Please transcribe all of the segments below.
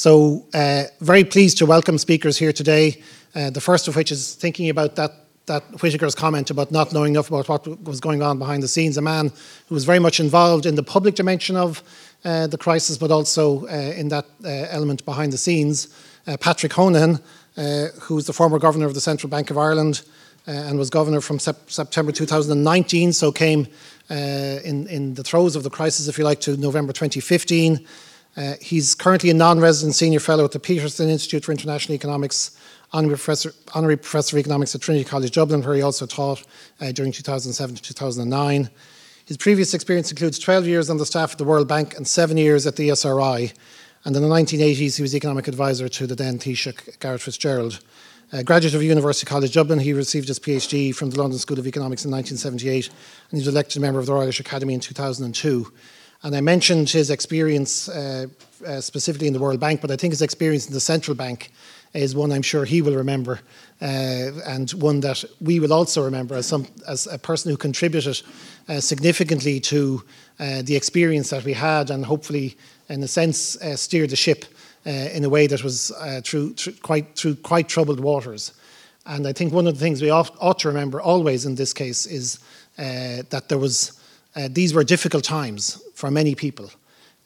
So, uh, very pleased to welcome speakers here today. Uh, the first of which is thinking about that that Whitaker's comment about not knowing enough about what was going on behind the scenes. A man who was very much involved in the public dimension of uh, the crisis, but also uh, in that uh, element behind the scenes. Uh, Patrick Honohan, who's the former governor of the Central Bank of Ireland and was governor from sep- September 2019, so came in, in the throes of the crisis, if you like, to November 2015. Uh, he's currently a non-resident senior fellow at the Peterson Institute for International Economics, honorary professor, honorary professor of economics at Trinity College Dublin, where he also taught uh, during 2007 to 2009. His previous experience includes 12 years on the staff at the World Bank and seven years at the ESRI. And in the 1980s, he was economic advisor to the then Taoiseach Garret FitzGerald. A graduate of University College Dublin, he received his PhD from the London School of Economics in 1978, and he was elected member of the Royal Irish Academy in 2002. And I mentioned his experience uh, uh, specifically in the World Bank, but I think his experience in the central bank is one I'm sure he will remember, uh, and one that we will also remember as, some, as a person who contributed uh, significantly to uh, the experience that we had, and hopefully, in a sense, uh, steered the ship in a way that was through, through, quite, through quite troubled waters. And I think one of the things we ought, ought to remember always in this case is that there was uh, these were difficult times for many people.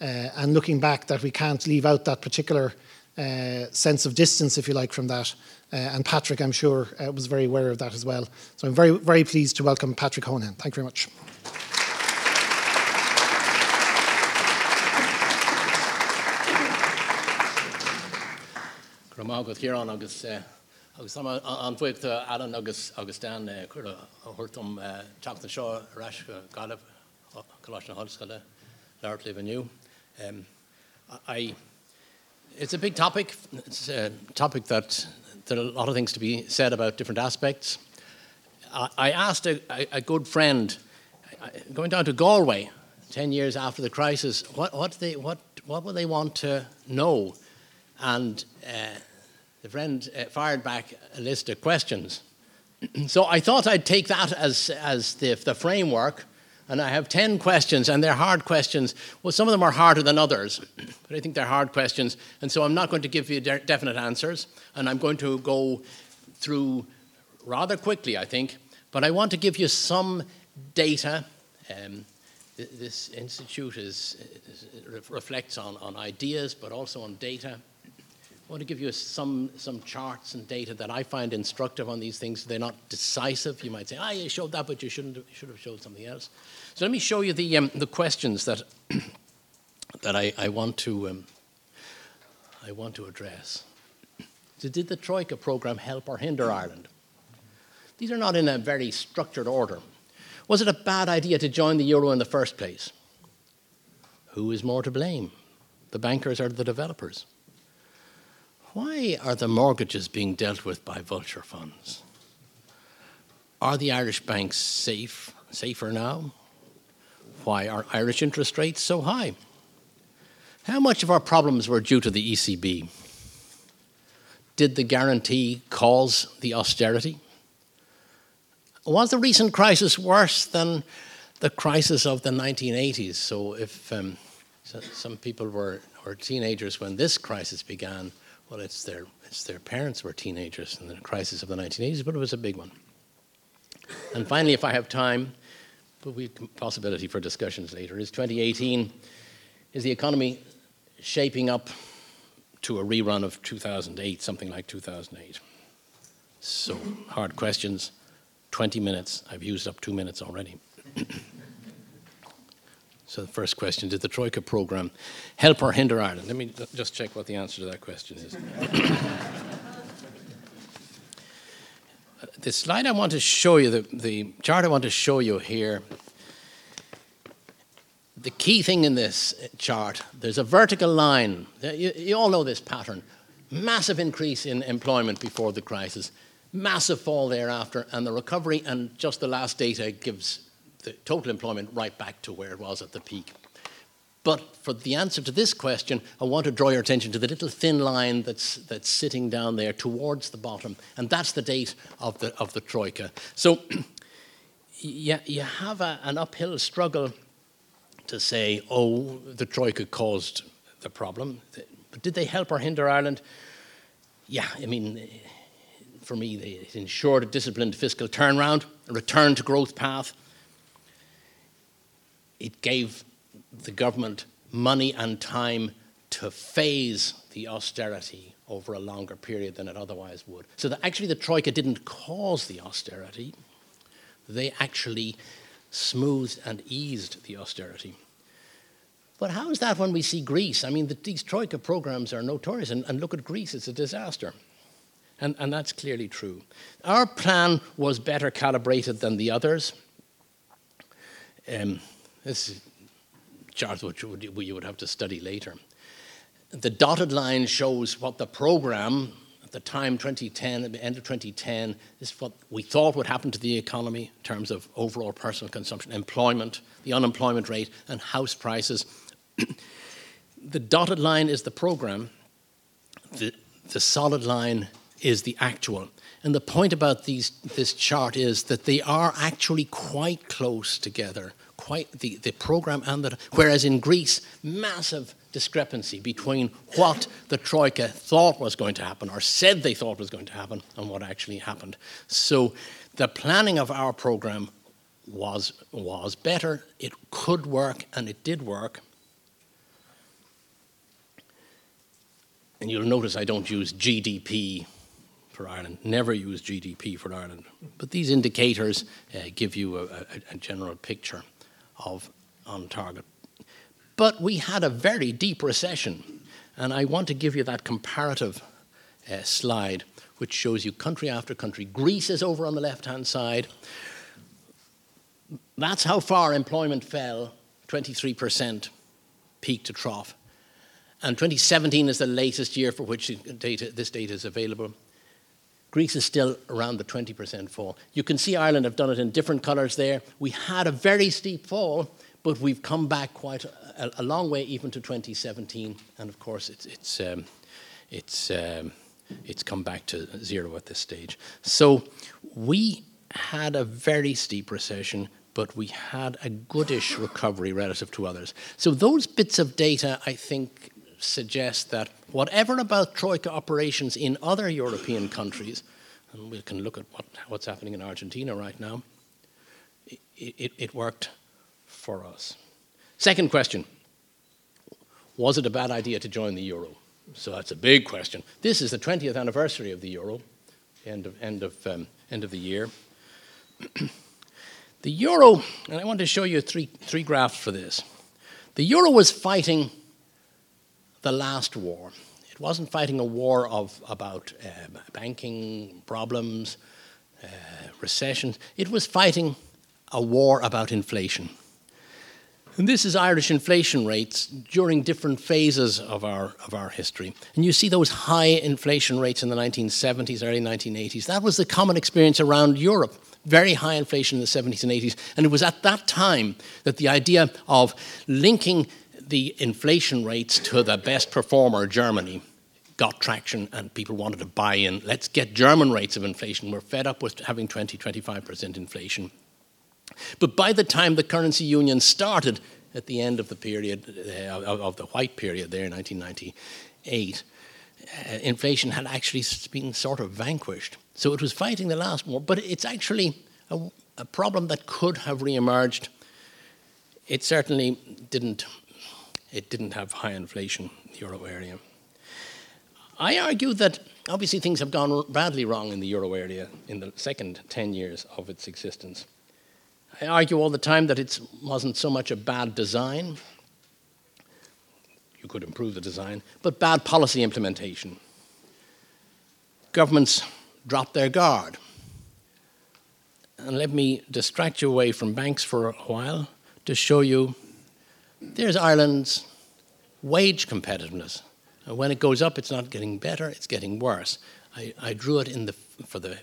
Uh, and looking back, that we can't leave out that particular uh, sense of distance, if you like, from that. Uh, and Patrick, I'm sure, uh, was very aware of that as well. So I'm very, very pleased to welcome Patrick Honohan. Thank you very much. agus agus an bhuiicht Alan agus agus Dan chuir a thuirtum teachta seo Colossian Holskala, Larry Venue. Um, I, it's a big topic. It's a topic that there are a lot of things to be said about different aspects. I, I asked a, a, good friend, going down to Galway, 10 years after the crisis, what, what, they, what, what would they want to know? And uh, the friend uh, fired back a list of questions. so I thought I'd take that as, as the, the framework and I have 10 questions, and they're hard questions. Well, some of them are harder than others, but I think they're hard questions. And so I'm not going to give you de- definite answers, and I'm going to go through rather quickly, I think. But I want to give you some data. Um, this institute is, is, reflects on, on ideas, but also on data. I want to give you some, some charts and data that I find instructive on these things. They're not decisive. You might say, ah, you showed that, but you shouldn't you should have showed something else. So let me show you the, um, the questions that, that I, I, want to, um, I want to address. So did the Troika program help or hinder Ireland? These are not in a very structured order. Was it a bad idea to join the euro in the first place? Who is more to blame, the bankers or the developers? Why are the mortgages being dealt with by vulture funds? Are the Irish banks safe, safer now? Why are Irish interest rates so high? How much of our problems were due to the ECB? Did the guarantee cause the austerity? Was the recent crisis worse than the crisis of the 1980s? So, if um, some people were, were teenagers when this crisis began, well, it's their, it's their parents were teenagers in the crisis of the 1980s, but it was a big one. And finally, if I have time, but we possibility for discussions later, is 2018, is the economy shaping up to a rerun of 2008, something like 2008? So, hard questions, 20 minutes. I've used up two minutes already. So the first question, did the Troika program help or hinder Ireland? Let me just check what the answer to that question is. the slide I want to show you, the, the chart I want to show you here, the key thing in this chart, there's a vertical line. You, you all know this pattern. Massive increase in employment before the crisis, massive fall thereafter, and the recovery, and just the last data gives the total employment right back to where it was at the peak. But for the answer to this question, I want to draw your attention to the little thin line that's, that's sitting down there towards the bottom, and that's the date of the, of the Troika. So you, you have a, an uphill struggle to say, oh, the Troika caused the problem. But did they help or hinder Ireland? Yeah, I mean, for me, they ensured a disciplined fiscal turnaround, a return to growth path. It gave the government money and time to phase the austerity over a longer period than it otherwise would. So that actually the Troika didn't cause the austerity, they actually smoothed and eased the austerity. But how is that when we see Greece? I mean, the, these Troika programs are notorious, and, and, look at Greece, it's a disaster. And, and that's clearly true. Our plan was better calibrated than the others. Um, this chart which you would, have to study later. The dotted line shows what the program at the time 2010, at the end of 2010, is what we thought would happen to the economy in terms of overall personal consumption, employment, the unemployment rate, and house prices. the dotted line is the program. The, the solid line is the actual. And the point about these, this chart is that they are actually quite close together, quite the, the program and the. Whereas in Greece, massive discrepancy between what the Troika thought was going to happen or said they thought was going to happen and what actually happened. So the planning of our program was, was better, it could work, and it did work. And you'll notice I don't use GDP for Ireland, never use GDP for Ireland. But these indicators uh, give you a, a, a general picture of on target but we had a very deep recession. And I want to give you that comparative uh, slide, which shows you country after country. Greece is over on the left hand side. That's how far employment fell 23% peak to trough. And 2017 is the latest year for which data, this data is available. Greece is still around the 20% fall. You can see Ireland have done it in different colours there. We had a very steep fall, but we've come back quite a, a, long way even to 2017, and of course it's it's um, it's um, it's come back to zero at this stage. So we had a very steep recession, but we had a goodish recovery relative to others. So those bits of data, I think, suggest that whatever about troika operations in other European countries, and we can look at what, what's happening in Argentina right now, it, it, it worked for us. Second question Was it a bad idea to join the euro? So that's a big question. This is the 20th anniversary of the euro, end of, end of, um, end of the year. the euro, and I want to show you three, three graphs for this. The euro was fighting the last war. It wasn't fighting a war of, about uh, banking problems, uh, recessions. It was fighting a war about inflation. And this is Irish inflation rates during different phases of our, of our history. And you see those high inflation rates in the 1970s, early 1980s. That was the common experience around Europe. Very high inflation in the 70s and 80s. And it was at that time that the idea of linking the inflation rates to the best performer, Germany, got traction and people wanted to buy in. Let's get German rates of inflation. We're fed up with having 20, 25% inflation. But by the time the currency union started at the end of the period, uh, of, the white period there in 1998, uh, inflation had actually been sort of vanquished. So it was fighting the last war, but it's actually a, a problem that could have re-emerged. It certainly didn't. It didn't have high inflation in the euro area. I argue that obviously things have gone badly wrong in the euro area in the second 10 years of its existence. I argue all the time that it wasn't so much a bad design, you could improve the design, but bad policy implementation. Governments dropped their guard. And let me distract you away from banks for a while to show you there's Ireland's wage competitiveness. And when it goes up, it's not getting better, it's getting worse. I, I drew it in the, for the uh,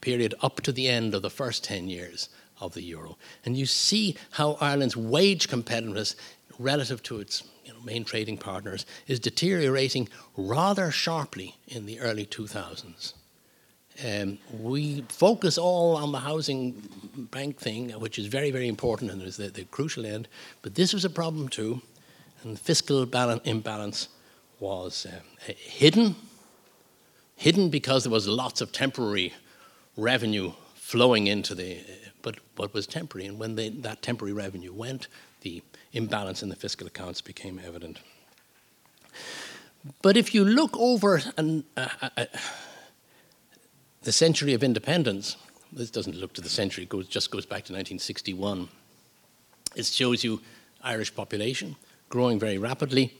period up to the end of the first 10 years of the euro. And you see how Ireland's wage competitiveness relative to its you know, main trading partners is deteriorating rather sharply in the early 2000s. Um, we focus all on the housing bank thing, which is very, very important and is the, the crucial end, but this was a problem too, and fiscal balance, imbalance was uh, hidden, hidden because there was lots of temporary revenue flowing into the, but what was temporary. And when they, that temporary revenue went, the imbalance in the fiscal accounts became evident. But if you look over an, uh, uh, the century of independence, this doesn't look to the century, it goes, just goes back to 1961. It shows you Irish population growing very rapidly.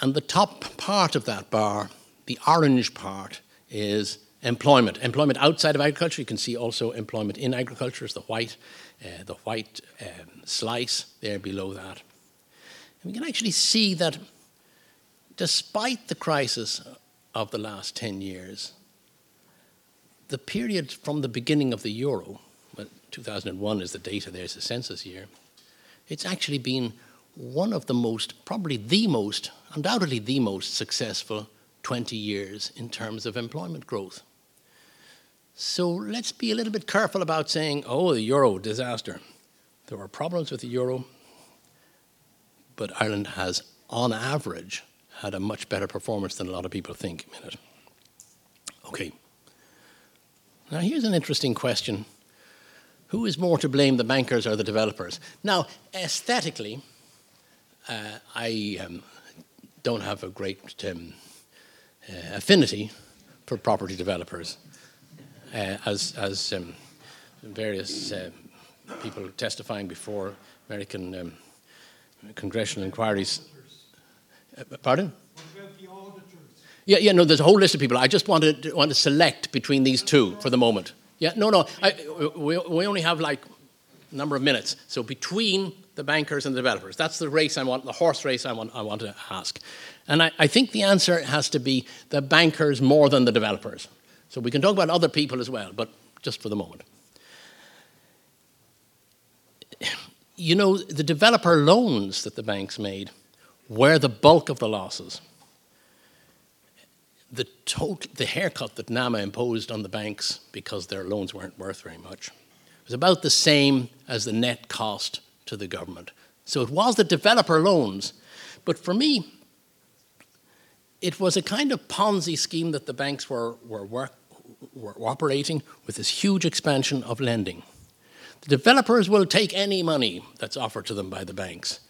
And the top part of that bar, the orange part, is employment. Employment outside of agriculture. You can see also employment in agriculture is the white, uh, the white um, slice there below that. And we can actually see that despite the crisis of the last 10 years, the period from the beginning of the euro, 2001 is the data, there's the census year, it's actually been one of the most, probably the most, undoubtedly the most successful 20 years in terms of employment growth. So let's be a little bit careful about saying, oh, the euro disaster. There were problems with the euro, but Ireland has, on average, had a much better performance than a lot of people think. Okay. Now, here's an interesting question Who is more to blame, the bankers or the developers? Now, aesthetically, uh, I um, don't have a great um, uh, affinity for property developers. Uh, as as um, various uh, people testifying before American um, congressional inquiries. Uh, pardon? Yeah, yeah, no, there's a whole list of people. I just want to, want to select between these two for the moment. Yeah, no, no, I, we, we only have like a number of minutes. So between the bankers and the developers, that's the race I want, the horse race I want, I want to ask. And I, I think the answer has to be the bankers more than the developers. So we can talk about other people as well, but just for the moment. You know, the developer loans that the banks made were the bulk of the losses the, total, the haircut that NAMA imposed on the banks because their loans weren't worth very much was about the same as the net cost to the government. So it was the developer loans. But for me, it was a kind of Ponzi scheme that the banks were, were, work, were operating with this huge expansion of lending. The developers will take any money that's offered to them by the banks.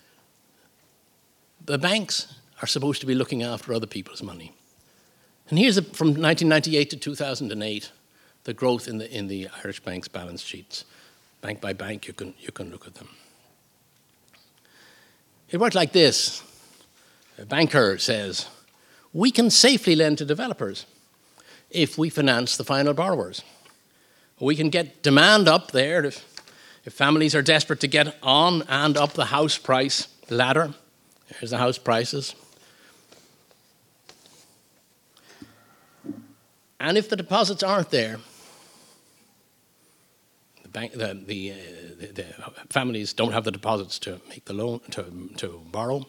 The banks are supposed to be looking after other people's money. And here's a, from 1998 to 2008, the growth in the, in the Irish Bank's balance sheets. Bank by bank, you can, you can look at them. It worked like this. A banker says, we can safely lend to developers if we finance the final borrowers. We can get demand up there if, if families are desperate to get on and up the house price ladder. Here's the house prices. And if the deposits aren't there, the, bank, the, the, uh, the, the, families don't have the deposits to make the loan, to, to borrow,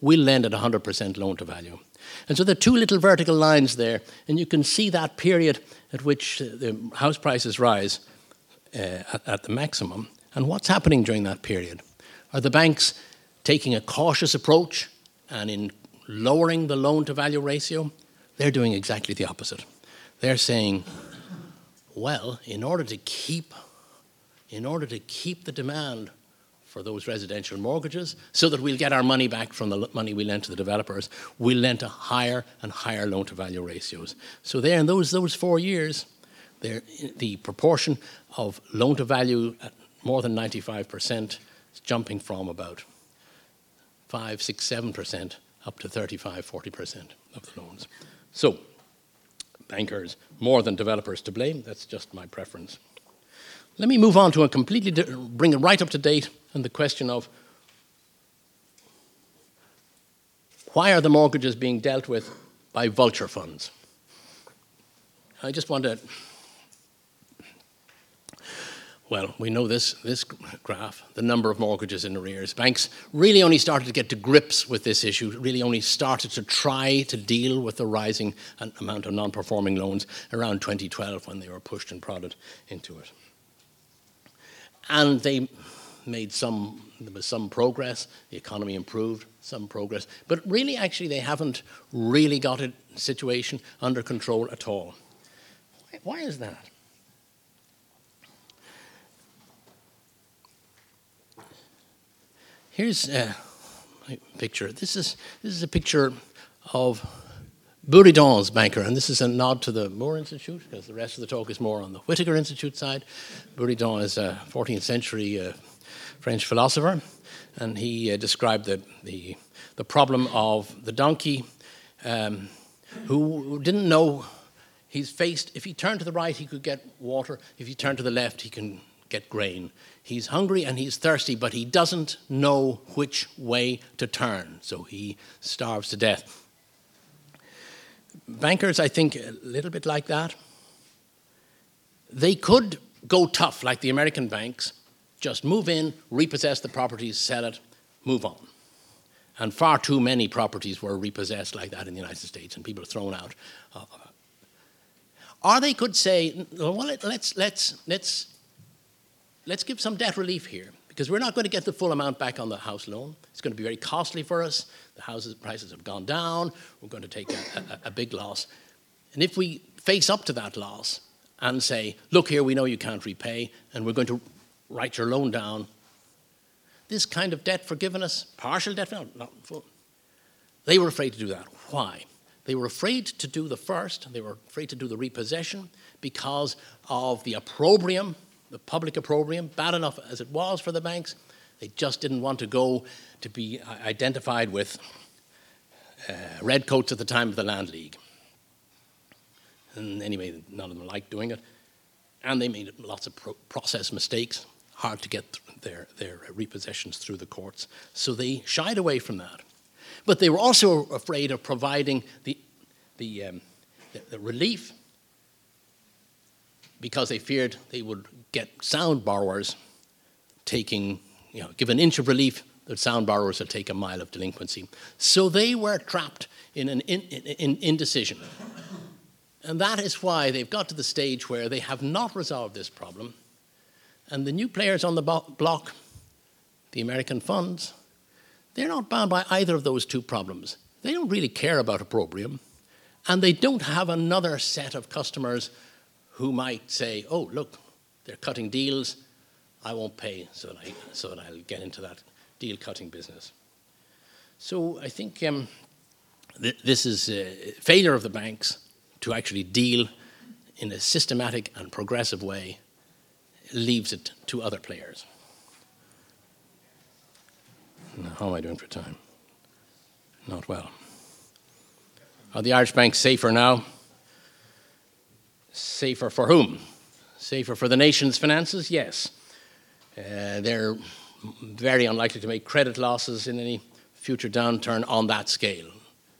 we'll lend at 100% loan to value. And so there are two little vertical lines there, and you can see that period at which uh, the house prices rise uh, at, at the maximum. And what's happening during that period? Are the banks taking a cautious approach and in lowering the loan to value ratio? They're doing exactly the opposite. They're saying, well, in order to keep, in order to keep the demand for those residential mortgages so that we'll get our money back from the money we lent to the developers, we'll lend to higher and higher loan to value ratios. So there in those, those four years, there, the proportion of loan to value at more than 95% is jumping from about 5, 6, 7% up to 35, 40% of the loans. So bankers more than developers to blame. That's just my preference. Let me move on to a completely, bring it right up to date and the question of why are the mortgages being dealt with by vulture funds? I just want to well, we know this, this graph, the number of mortgages in arrears. Banks really only started to get to grips with this issue, really only started to try to deal with the rising amount of non performing loans around 2012 when they were pushed and prodded into it. And they made some, there was some progress, the economy improved, some progress, but really, actually, they haven't really got a situation under control at all. Why is that? Here's a picture. This is, this is a picture of Buridan's banker, and this is a nod to the Moore Institute, because the rest of the talk is more on the Whitaker Institute side. Buridan is a 14th century uh, French philosopher, and he uh, described the, the, the, problem of the donkey um, who didn't know he's faced, if he turned to the right, he could get water, if he turned to the left, he can get grain. He's hungry and he's thirsty, but he doesn't know which way to turn, so he starves to death. Bankers, I think, a little bit like that. They could go tough like the American banks, just move in, repossess the properties, sell it, move on. And far too many properties were repossessed like that in the United States and people are thrown out. Uh, or they could say, well, let's, let's, let's let's give some debt relief here because we're not going to get the full amount back on the house loan. It's going to be very costly for us. The houses prices have gone down. We're going to take a, a, a big loss. And if we face up to that loss and say, look here, we know you can't repay, and we're going to write your loan down, this kind of debt forgiveness, partial debt, no, not full, they were afraid to do that. Why? They were afraid to do the first, they were afraid to do the repossession because of the opprobrium the public opprobrium, bad enough as it was for the banks. They just didn't want to go to be identified with uh, redcoats at the time of the Land League. And anyway, none of them liked doing it. And they made lots of pro- process mistakes, hard to get their, their repossessions through the courts. So they shied away from that. But they were also afraid of providing the, the, um, the, the relief because they feared they would get sound borrowers taking, you know, give an inch of relief, the sound borrowers would take a mile of delinquency. So they were trapped in an in, in, in indecision. And that is why they've got to the stage where they have not resolved this problem. And the new players on the block, the American funds, they're not bound by either of those two problems. They don't really care about opprobrium, and they don't have another set of customers who might say, oh, look, they're cutting deals, I won't pay so that, I, so that I'll get into that deal cutting business. So I think um, th- this is a failure of the banks to actually deal in a systematic and progressive way leaves it to other players. Now, how am I doing for time? Not well. Are the Irish banks safer now? Safer for whom? Safer for the nation's finances? Yes. Uh, they're very unlikely to make credit losses in any future downturn on that scale.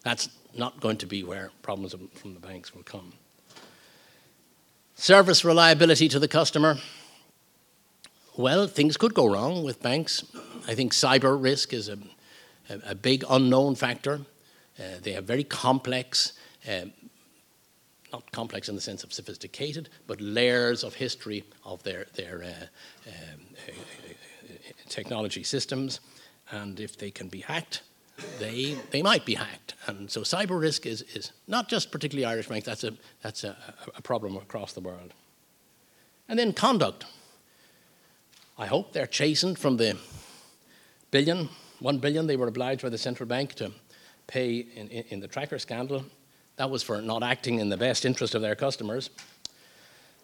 That's not going to be where problems from the banks will come. Service reliability to the customer. Well, things could go wrong with banks. I think cyber risk is a, a, a big unknown factor. Uh, they have very complex uh, not complex in the sense of sophisticated, but layers of history of their, their uh, um, uh, technology systems. And if they can be hacked, they, they might be hacked. And so cyber risk is, is not just particularly Irish banks, that's, a, that's a, a problem across the world. And then conduct. I hope they're chastened from the billion, one billion they were obliged by the central bank to pay in, in, in the tracker scandal that was for not acting in the best interest of their customers.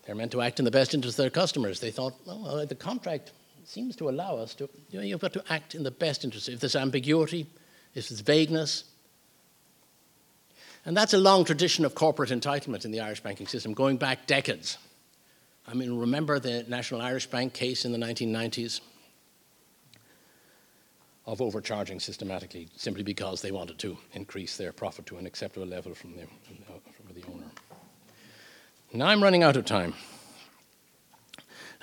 They're meant to act in the best interest of their customers. They thought, oh, well, the contract seems to allow us to, you know, you've got to act in the best interest. If there's ambiguity, if there's vagueness, and that's a long tradition of corporate entitlement in the Irish banking system, going back decades. I mean, remember the National Irish Bank case in the 1990s? Of overcharging systematically simply because they wanted to increase their profit to an acceptable level from the, from the owner. Now I'm running out of time.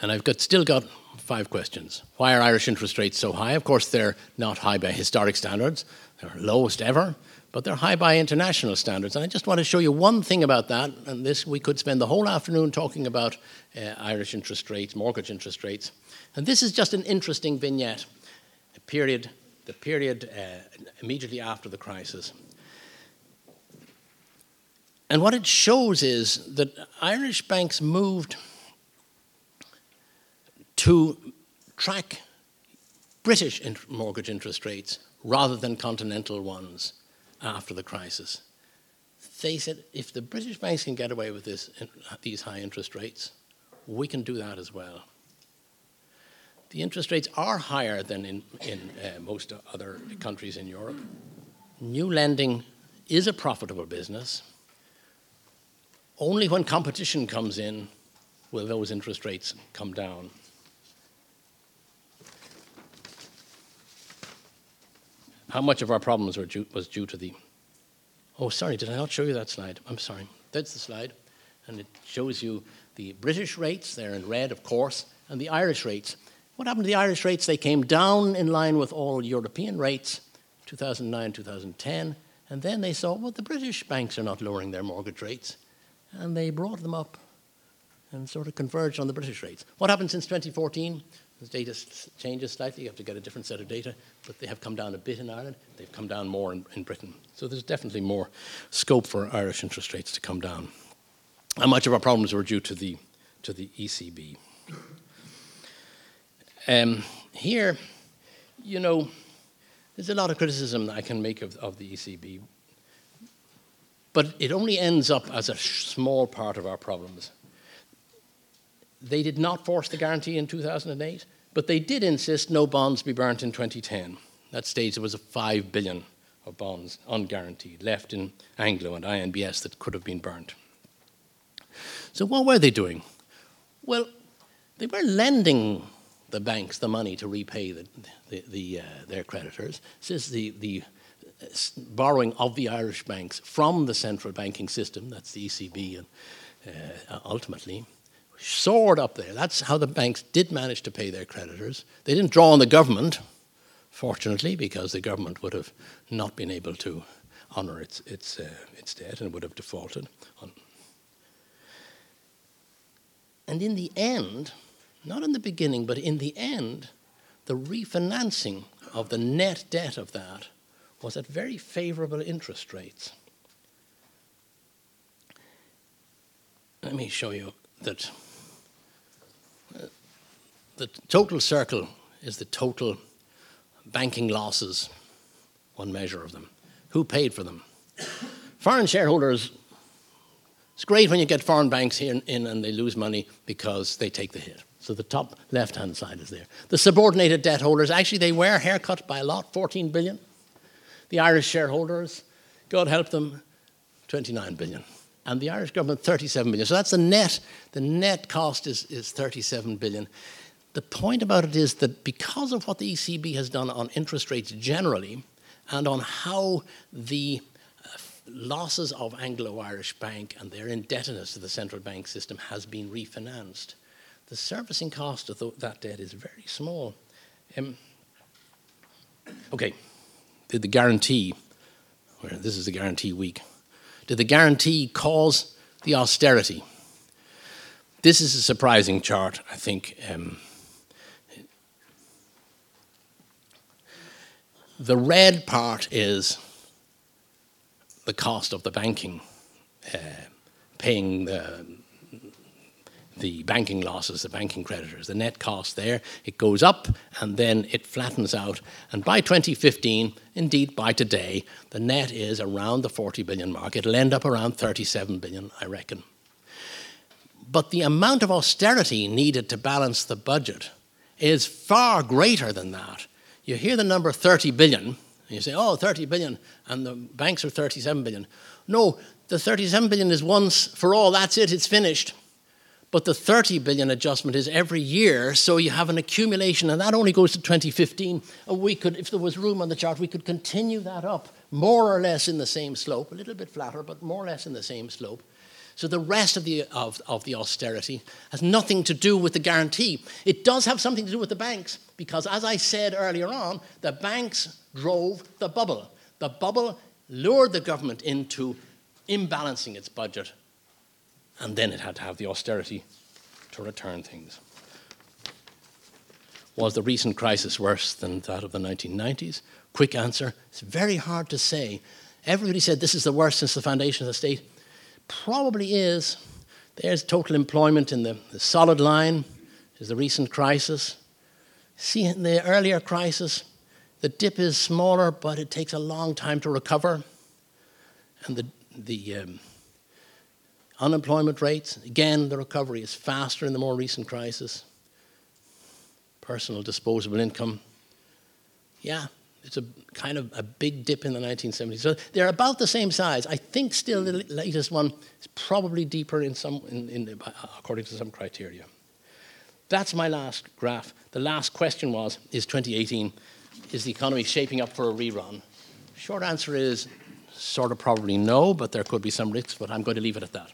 And I've got, still got five questions. Why are Irish interest rates so high? Of course, they're not high by historic standards, they're lowest ever, but they're high by international standards. And I just want to show you one thing about that. And this, we could spend the whole afternoon talking about uh, Irish interest rates, mortgage interest rates. And this is just an interesting vignette, a period, the period uh, immediately after the crisis. And what it shows is that Irish banks moved to track British mortgage interest rates rather than continental ones after the crisis. They said if the British banks can get away with this, these high interest rates, we can do that as well. The interest rates are higher than in, in uh, most other countries in Europe. New lending is a profitable business. Only when competition comes in will those interest rates come down. How much of our problems due, was due to the. Oh, sorry, did I not show you that slide? I'm sorry. That's the slide. And it shows you the British rates, they're in red, of course, and the Irish rates. What happened to the Irish rates? They came down in line with all European rates, 2009, 2010, and then they saw, well, the British banks are not lowering their mortgage rates, and they brought them up and sort of converged on the British rates. What happened since 2014? The data changes slightly. You have to get a different set of data, but they have come down a bit in Ireland. They've come down more in, in Britain. So there's definitely more scope for Irish interest rates to come down. And much of our problems were due to the, to the ECB. Um, here, you know, there's a lot of criticism that I can make of, of the ECB, but it only ends up as a small part of our problems. They did not force the guarantee in 2008, but they did insist no bonds be burnt in 2010. That stage there was a 5 billion of bonds unguaranteed left in Anglo and INBS that could have been burnt. So what were they doing? Well, they were lending the banks the money to repay the, the, the uh, their creditors. This is the, the borrowing of the Irish banks from the central banking system, that's the ECB and uh, ultimately, soared up there. That's how the banks did manage to pay their creditors. They didn't draw on the government, fortunately, because the government would have not been able to honour its, its, uh, its debt and would have defaulted. And in the end, not in the beginning, but in the end, the refinancing of the net debt of that was at very favourable interest rates. Let me show you that uh, the total circle is the total banking losses, one measure of them. Who paid for them? Foreign shareholders, it's great when you get foreign banks here in and they lose money because they take the hit. So the top left hand side is there. The subordinated debt holders, actually, they were haircut by a lot 14 billion. The Irish shareholders, God help them, 29 billion and the Irish government 37 billion. So that's the net. The net cost is, is 37 billion. The point about it is that because of what the ECB has done on interest rates generally, and on how the uh, losses of Anglo-Irish Bank and their indebtedness to the central bank system has been refinanced, the servicing cost of that debt is very small. Um, okay, did the guarantee, where this is the guarantee week. Did the guarantee cause the austerity? This is a surprising chart, I think. Um, the red part is the cost of the banking, uh, paying the the banking losses, the banking creditors, the net cost there, it goes up and then it flattens out. And by 2015, indeed by today, the net is around the 40 billion mark. It'll end up around 37 billion, I reckon. But the amount of austerity needed to balance the budget is far greater than that. You hear the number 30 billion, and you say, oh, 30 billion, and the banks are 37 billion. No, the 37 billion is once for all, that's it, it's finished. But the 30 billion adjustment is every year, so you have an accumulation, and that only goes to 2015. And we could, if there was room on the chart, we could continue that up more or less in the same slope, a little bit flatter, but more or less in the same slope. So the rest of the, of, of the austerity has nothing to do with the guarantee. It does have something to do with the banks, because as I said earlier on, the banks drove the bubble. The bubble lured the government into imbalancing its budget, and then it had to have the austerity to return things. Was the recent crisis worse than that of the 1990s? Quick answer it's very hard to say. Everybody said this is the worst since the foundation of the state. Probably is. There's total employment in the, the solid line, is the recent crisis. See, in the earlier crisis, the dip is smaller, but it takes a long time to recover. And the, the um, unemployment rates, again, the recovery is faster in the more recent crisis. Personal disposable income, yeah, it's a kind of a big dip in the 1970s. So they're about the same size. I think still the latest one is probably deeper in some, in, in, uh, according to some criteria. That's my last graph. The last question was, is 2018, is the economy shaping up for a rerun? Short answer is sort of probably no, but there could be some risks, but I'm going to leave it at that.